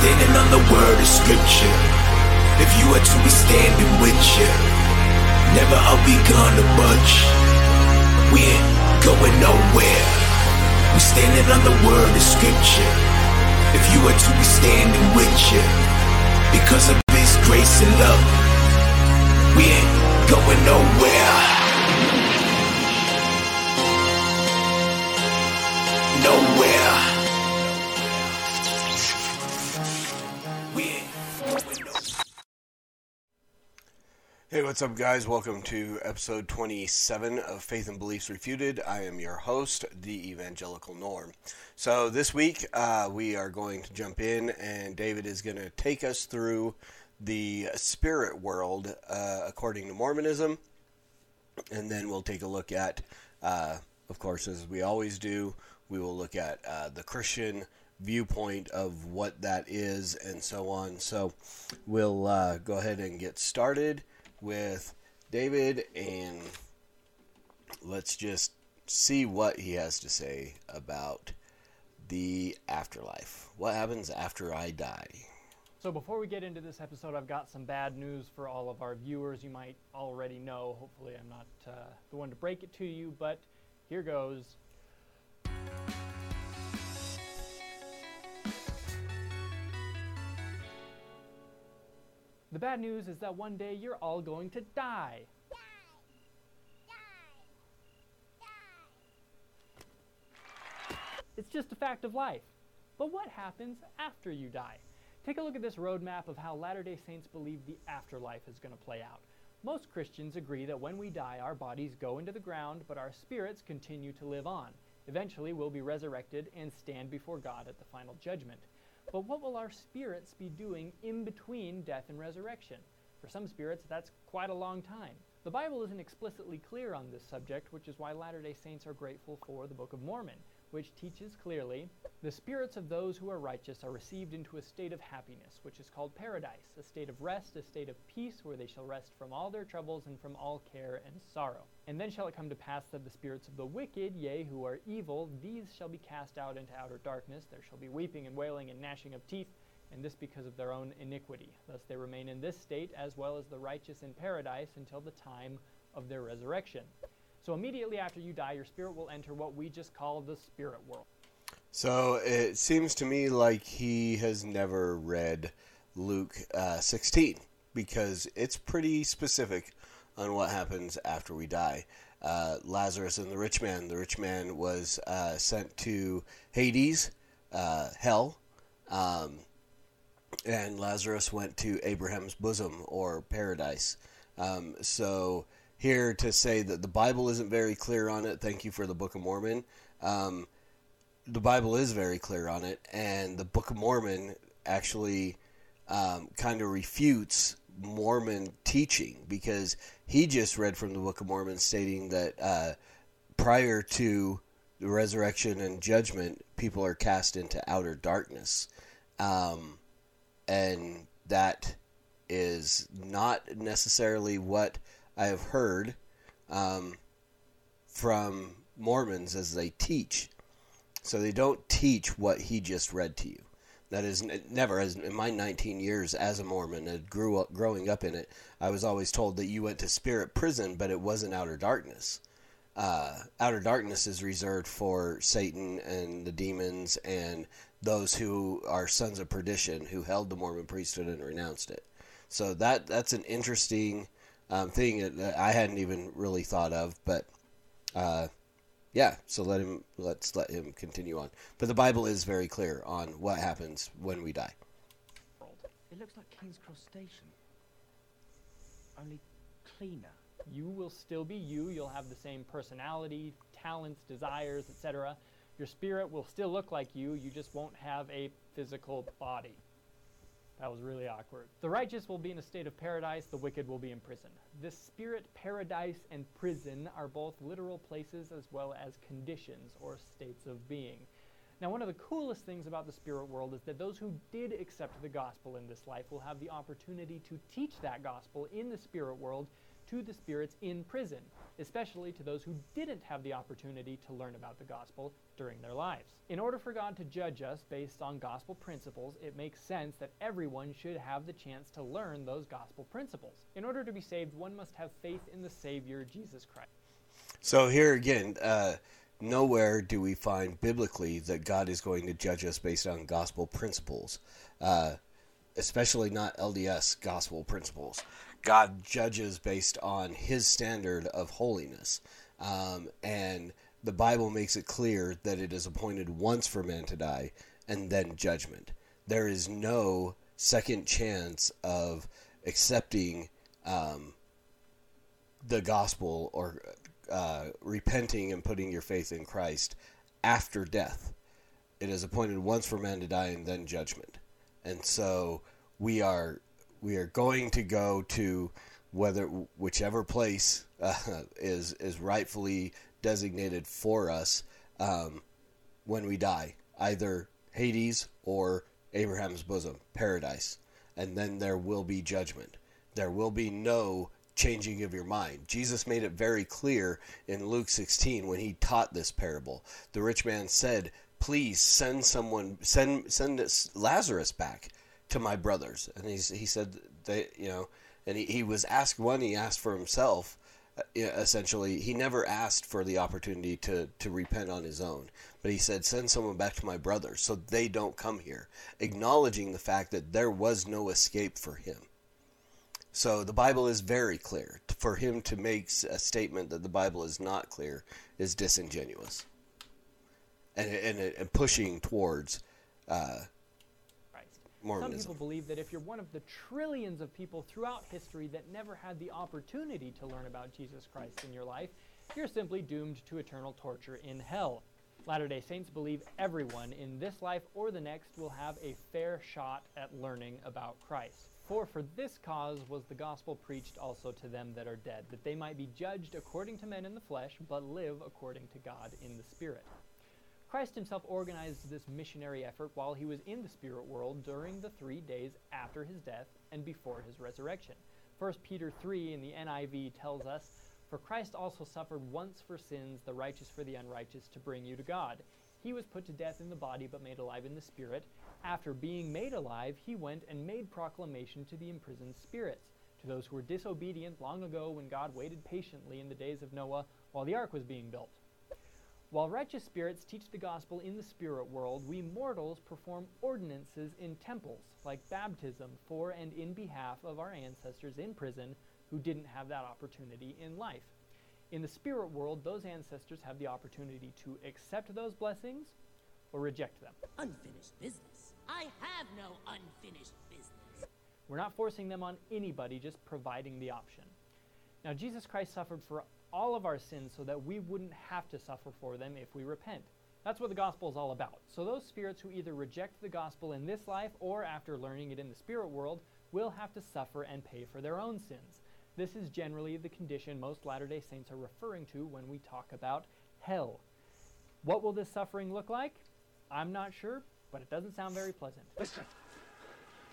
standing on the word of scripture. If you are to be standing with you, never are we gonna budge. We ain't going nowhere. We standing on the word of scripture. If you are to be standing with you, because of His grace and love, we ain't going nowhere. What's up, guys? Welcome to episode 27 of Faith and Beliefs Refuted. I am your host, the Evangelical Norm. So, this week uh, we are going to jump in, and David is going to take us through the spirit world uh, according to Mormonism, and then we'll take a look at, uh, of course, as we always do, we will look at uh, the Christian viewpoint of what that is and so on. So we'll uh, go ahead and get started with David and let's just see what he has to say about the afterlife. What happens after I die? So before we get into this episode, I've got some bad news for all of our viewers. You might already know. Hopefully, I'm not uh, the one to break it to you, but here goes. The bad news is that one day you're all going to die. It's just a fact of life. But what happens after you die? Take a look at this roadmap of how Latter day Saints believe the afterlife is going to play out. Most Christians agree that when we die, our bodies go into the ground, but our spirits continue to live on. Eventually, we'll be resurrected and stand before God at the final judgment. But what will our spirits be doing in between death and resurrection? For some spirits, that's quite a long time. The Bible isn't explicitly clear on this subject, which is why Latter day Saints are grateful for the Book of Mormon, which teaches clearly the spirits of those who are righteous are received into a state of happiness, which is called paradise, a state of rest, a state of peace, where they shall rest from all their troubles and from all care and sorrow. And then shall it come to pass that the spirits of the wicked, yea, who are evil, these shall be cast out into outer darkness. There shall be weeping and wailing and gnashing of teeth, and this because of their own iniquity. Thus they remain in this state, as well as the righteous in paradise, until the time of their resurrection. So immediately after you die, your spirit will enter what we just call the spirit world. So it seems to me like he has never read Luke uh, 16 because it's pretty specific on what happens after we die. Uh, Lazarus and the rich man. The rich man was uh, sent to Hades, uh, hell, um, and Lazarus went to Abraham's bosom or paradise. Um, so here to say that the Bible isn't very clear on it. Thank you for the Book of Mormon. Um, the Bible is very clear on it, and the Book of Mormon actually um, kind of refutes Mormon teaching because he just read from the Book of Mormon stating that uh, prior to the resurrection and judgment, people are cast into outer darkness. Um, and that is not necessarily what I have heard um, from Mormons as they teach. So they don't teach what he just read to you. That is never, as in my 19 years as a Mormon and grew up, growing up in it, I was always told that you went to spirit prison, but it wasn't outer darkness. Uh, outer darkness is reserved for Satan and the demons and those who are sons of perdition who held the Mormon priesthood and renounced it. So that that's an interesting um, thing that I hadn't even really thought of, but uh, yeah. So let him let's let him continue on. But the Bible is very clear on what happens when we die. It looks like King's Cross Station. Only cleaner. You will still be you. You'll have the same personality, talents, desires, etc. Your spirit will still look like you. You just won't have a physical body. That was really awkward. The righteous will be in a state of paradise, the wicked will be in prison. This spirit, paradise, and prison are both literal places as well as conditions or states of being. Now, one of the coolest things about the spirit world is that those who did accept the gospel in this life will have the opportunity to teach that gospel in the spirit world to the spirits in prison, especially to those who didn't have the opportunity to learn about the gospel during their lives. In order for God to judge us based on gospel principles, it makes sense that everyone should have the chance to learn those gospel principles. In order to be saved, one must have faith in the Savior, Jesus Christ. So here again, uh, nowhere do we find biblically that God is going to judge us based on gospel principles, uh, especially not LDS gospel principles. God judges based on His standard of holiness, um, and the Bible makes it clear that it is appointed once for man to die and then judgment. There is no second chance of accepting um, the gospel or uh, repenting and putting your faith in Christ after death. It is appointed once for man to die and then judgment. And so we are we are going to go to whether whichever place uh, is is rightfully designated for us um, when we die, either Hades or Abraham's bosom, paradise, and then there will be judgment. There will be no changing of your mind. Jesus made it very clear in Luke 16 when he taught this parable. The rich man said, "Please send someone send send Lazarus back to my brothers." And he's, he said they, you know, and he, he was asked one he asked for himself uh, essentially. He never asked for the opportunity to to repent on his own. But he said send someone back to my brothers so they don't come here acknowledging the fact that there was no escape for him. So the bible is very clear. For him to make a statement that the bible is not clear is disingenuous. And and, and pushing towards uh, Mormonism. Some people believe that if you're one of the trillions of people throughout history that never had the opportunity to learn about Jesus Christ in your life, you're simply doomed to eternal torture in hell. Latter day Saints believe everyone in this life or the next will have a fair shot at learning about Christ. For for this cause was the gospel preached also to them that are dead, that they might be judged according to men in the flesh, but live according to God in the Spirit. Christ himself organized this missionary effort while he was in the spirit world during the three days after his death and before his resurrection. 1 Peter 3 in the NIV tells us, For Christ also suffered once for sins, the righteous for the unrighteous, to bring you to God. He was put to death in the body, but made alive in the spirit. After being made alive, he went and made proclamation to the imprisoned spirits, to those who were disobedient long ago when God waited patiently in the days of Noah while the ark was being built while righteous spirits teach the gospel in the spirit world, we mortals perform ordinances in temples, like baptism, for and in behalf of our ancestors in prison who didn't have that opportunity in life. In the spirit world, those ancestors have the opportunity to accept those blessings or reject them. Unfinished business. I have no unfinished business. We're not forcing them on anybody, just providing the option. Now, Jesus Christ suffered for all of our sins so that we wouldn't have to suffer for them if we repent. That's what the gospel is all about. So those spirits who either reject the gospel in this life or after learning it in the spirit world will have to suffer and pay for their own sins. This is generally the condition most Latter-day Saints are referring to when we talk about hell. What will this suffering look like? I'm not sure, but it doesn't sound very pleasant. Listen.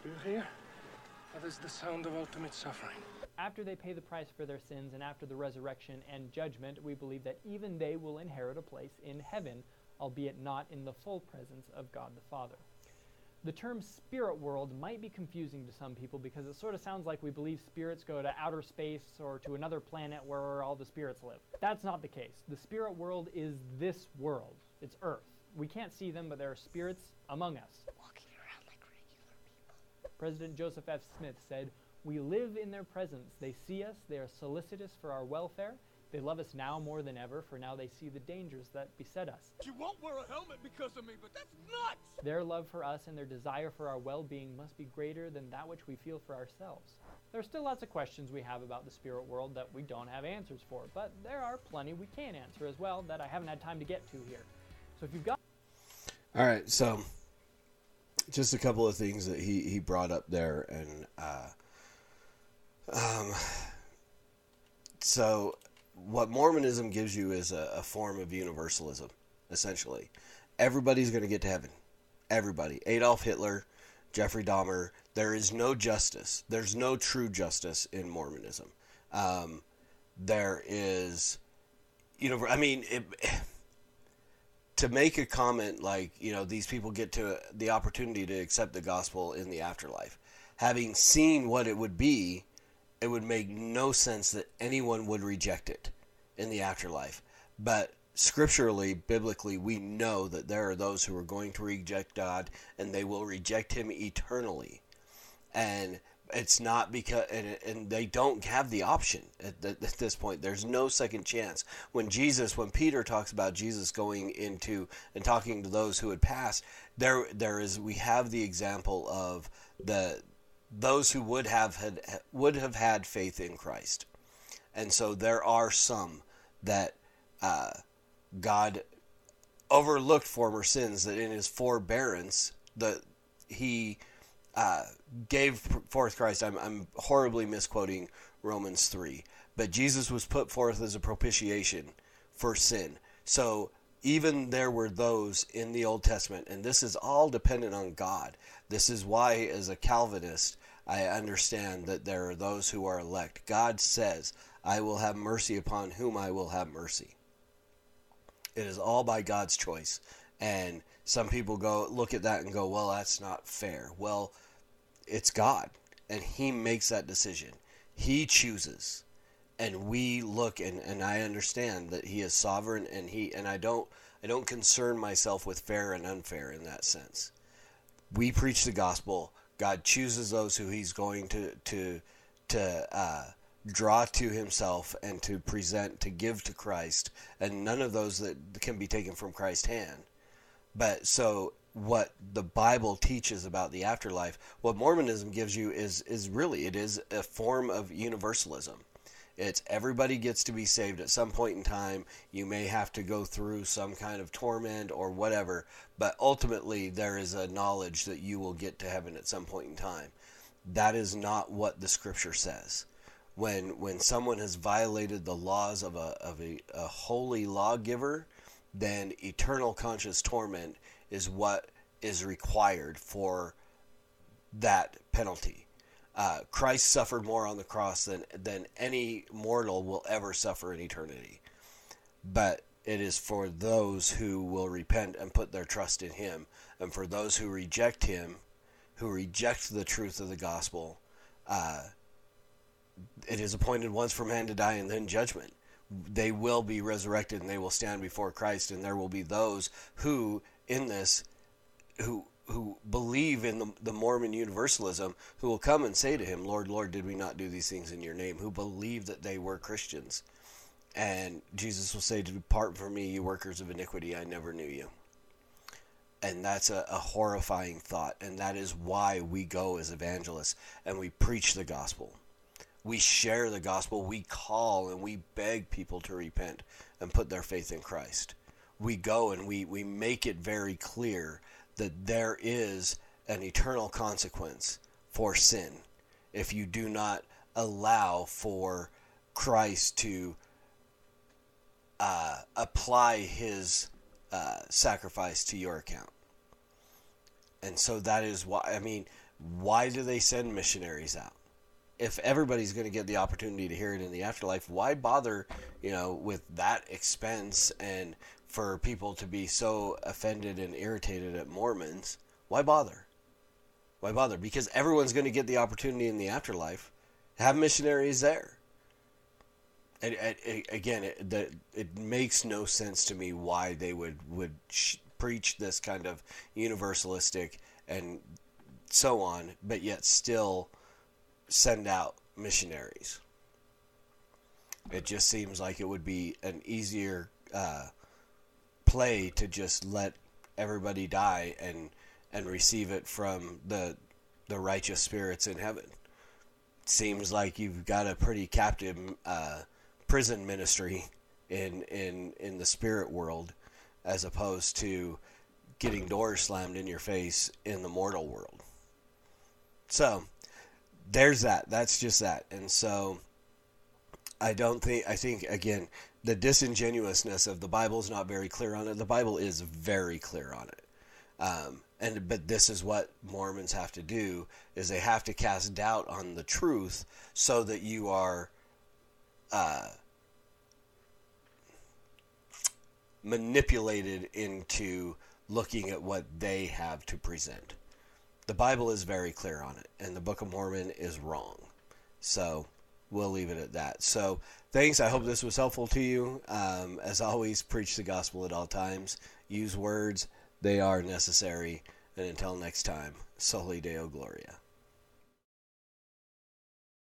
Do you hear? That is the sound of ultimate suffering after they pay the price for their sins and after the resurrection and judgment, we believe that even they will inherit a place in heaven, albeit not in the full presence of God the Father. The term spirit world might be confusing to some people because it sort of sounds like we believe spirits go to outer space or to another planet where all the spirits live. That's not the case. The spirit world is this world, it's Earth. We can't see them, but there are spirits among us. Walking around like regular people. President Joseph F. Smith said, we live in their presence. They see us. They are solicitous for our welfare. They love us now more than ever, for now they see the dangers that beset us. You won't wear a helmet because of me, but that's nuts! Their love for us and their desire for our well-being must be greater than that which we feel for ourselves. There are still lots of questions we have about the spirit world that we don't have answers for, but there are plenty we can answer as well that I haven't had time to get to here. So if you've got... All right, so just a couple of things that he, he brought up there, and... Uh, um, so, what Mormonism gives you is a, a form of universalism, essentially. Everybody's going to get to heaven. Everybody. Adolf Hitler, Jeffrey Dahmer. There is no justice. There's no true justice in Mormonism. Um, there is, you know, I mean, it, to make a comment like, you know, these people get to the opportunity to accept the gospel in the afterlife, having seen what it would be, it would make no sense that anyone would reject it in the afterlife. But scripturally, biblically, we know that there are those who are going to reject God and they will reject Him eternally. And it's not because, and, and they don't have the option at, at this point. There's no second chance. When Jesus, when Peter talks about Jesus going into and talking to those who had passed, there, there is, we have the example of the, those who would have had, would have had faith in Christ. And so there are some that, uh, God overlooked former sins that in his forbearance that he uh, gave forth Christ. I'm, I'm horribly misquoting Romans 3. But Jesus was put forth as a propitiation for sin. So even there were those in the Old Testament, and this is all dependent on God. This is why, as a Calvinist, I understand that there are those who are elect. God says, I will have mercy upon whom I will have mercy. It is all by God's choice. And some people go look at that and go, well, that's not fair. Well, it's God, and He makes that decision. He chooses, and we look and, and I understand that He is sovereign, and He and I don't I don't concern myself with fair and unfair in that sense. We preach the gospel. God chooses those who He's going to to to uh, draw to himself and to present, to give to Christ, and none of those that can be taken from Christ's hand. But so what the Bible teaches about the afterlife, what Mormonism gives you is is really it is a form of universalism. It's everybody gets to be saved at some point in time. You may have to go through some kind of torment or whatever, but ultimately there is a knowledge that you will get to heaven at some point in time. That is not what the scripture says when when someone has violated the laws of a of a, a holy lawgiver, then eternal conscious torment is what is required for that penalty. Uh, Christ suffered more on the cross than than any mortal will ever suffer in eternity, but it is for those who will repent and put their trust in Him, and for those who reject Him, who reject the truth of the gospel. Uh, it is appointed once for man to die and then judgment. They will be resurrected and they will stand before Christ, and there will be those who, in this, who who believe in the, the Mormon Universalism, who will come and say to him, Lord, Lord, did we not do these things in your name? Who believe that they were Christians. And Jesus will say, Depart from me, you workers of iniquity, I never knew you. And that's a, a horrifying thought. And that is why we go as evangelists and we preach the gospel we share the gospel, we call and we beg people to repent and put their faith in Christ. We go and we, we make it very clear that there is an eternal consequence for sin if you do not allow for Christ to uh, apply his uh, sacrifice to your account. And so that is why, I mean, why do they send missionaries out? if everybody's going to get the opportunity to hear it in the afterlife, why bother, you know, with that expense and for people to be so offended and irritated at Mormons? Why bother? Why bother? Because everyone's going to get the opportunity in the afterlife. Have missionaries there. And, and again, it, the, it makes no sense to me why they would would sh- preach this kind of universalistic and so on, but yet still send out missionaries. It just seems like it would be an easier uh, play to just let everybody die and and receive it from the the righteous spirits in heaven. seems like you've got a pretty captive uh, prison ministry in in in the spirit world, as opposed to getting doors slammed in your face in the mortal world. So there's that. That's just that. And so I don't think I think again the disingenuousness of the Bible is not very clear on it. The Bible is very clear on it. Um, and but this is what Mormons have to do is they have to cast doubt on the truth so that you are uh, manipulated into looking at what they have to present. The Bible is very clear on it, and the Book of Mormon is wrong. So we'll leave it at that. So thanks. I hope this was helpful to you. Um, as always, preach the gospel at all times. Use words, they are necessary. And until next time, Soli Deo Gloria.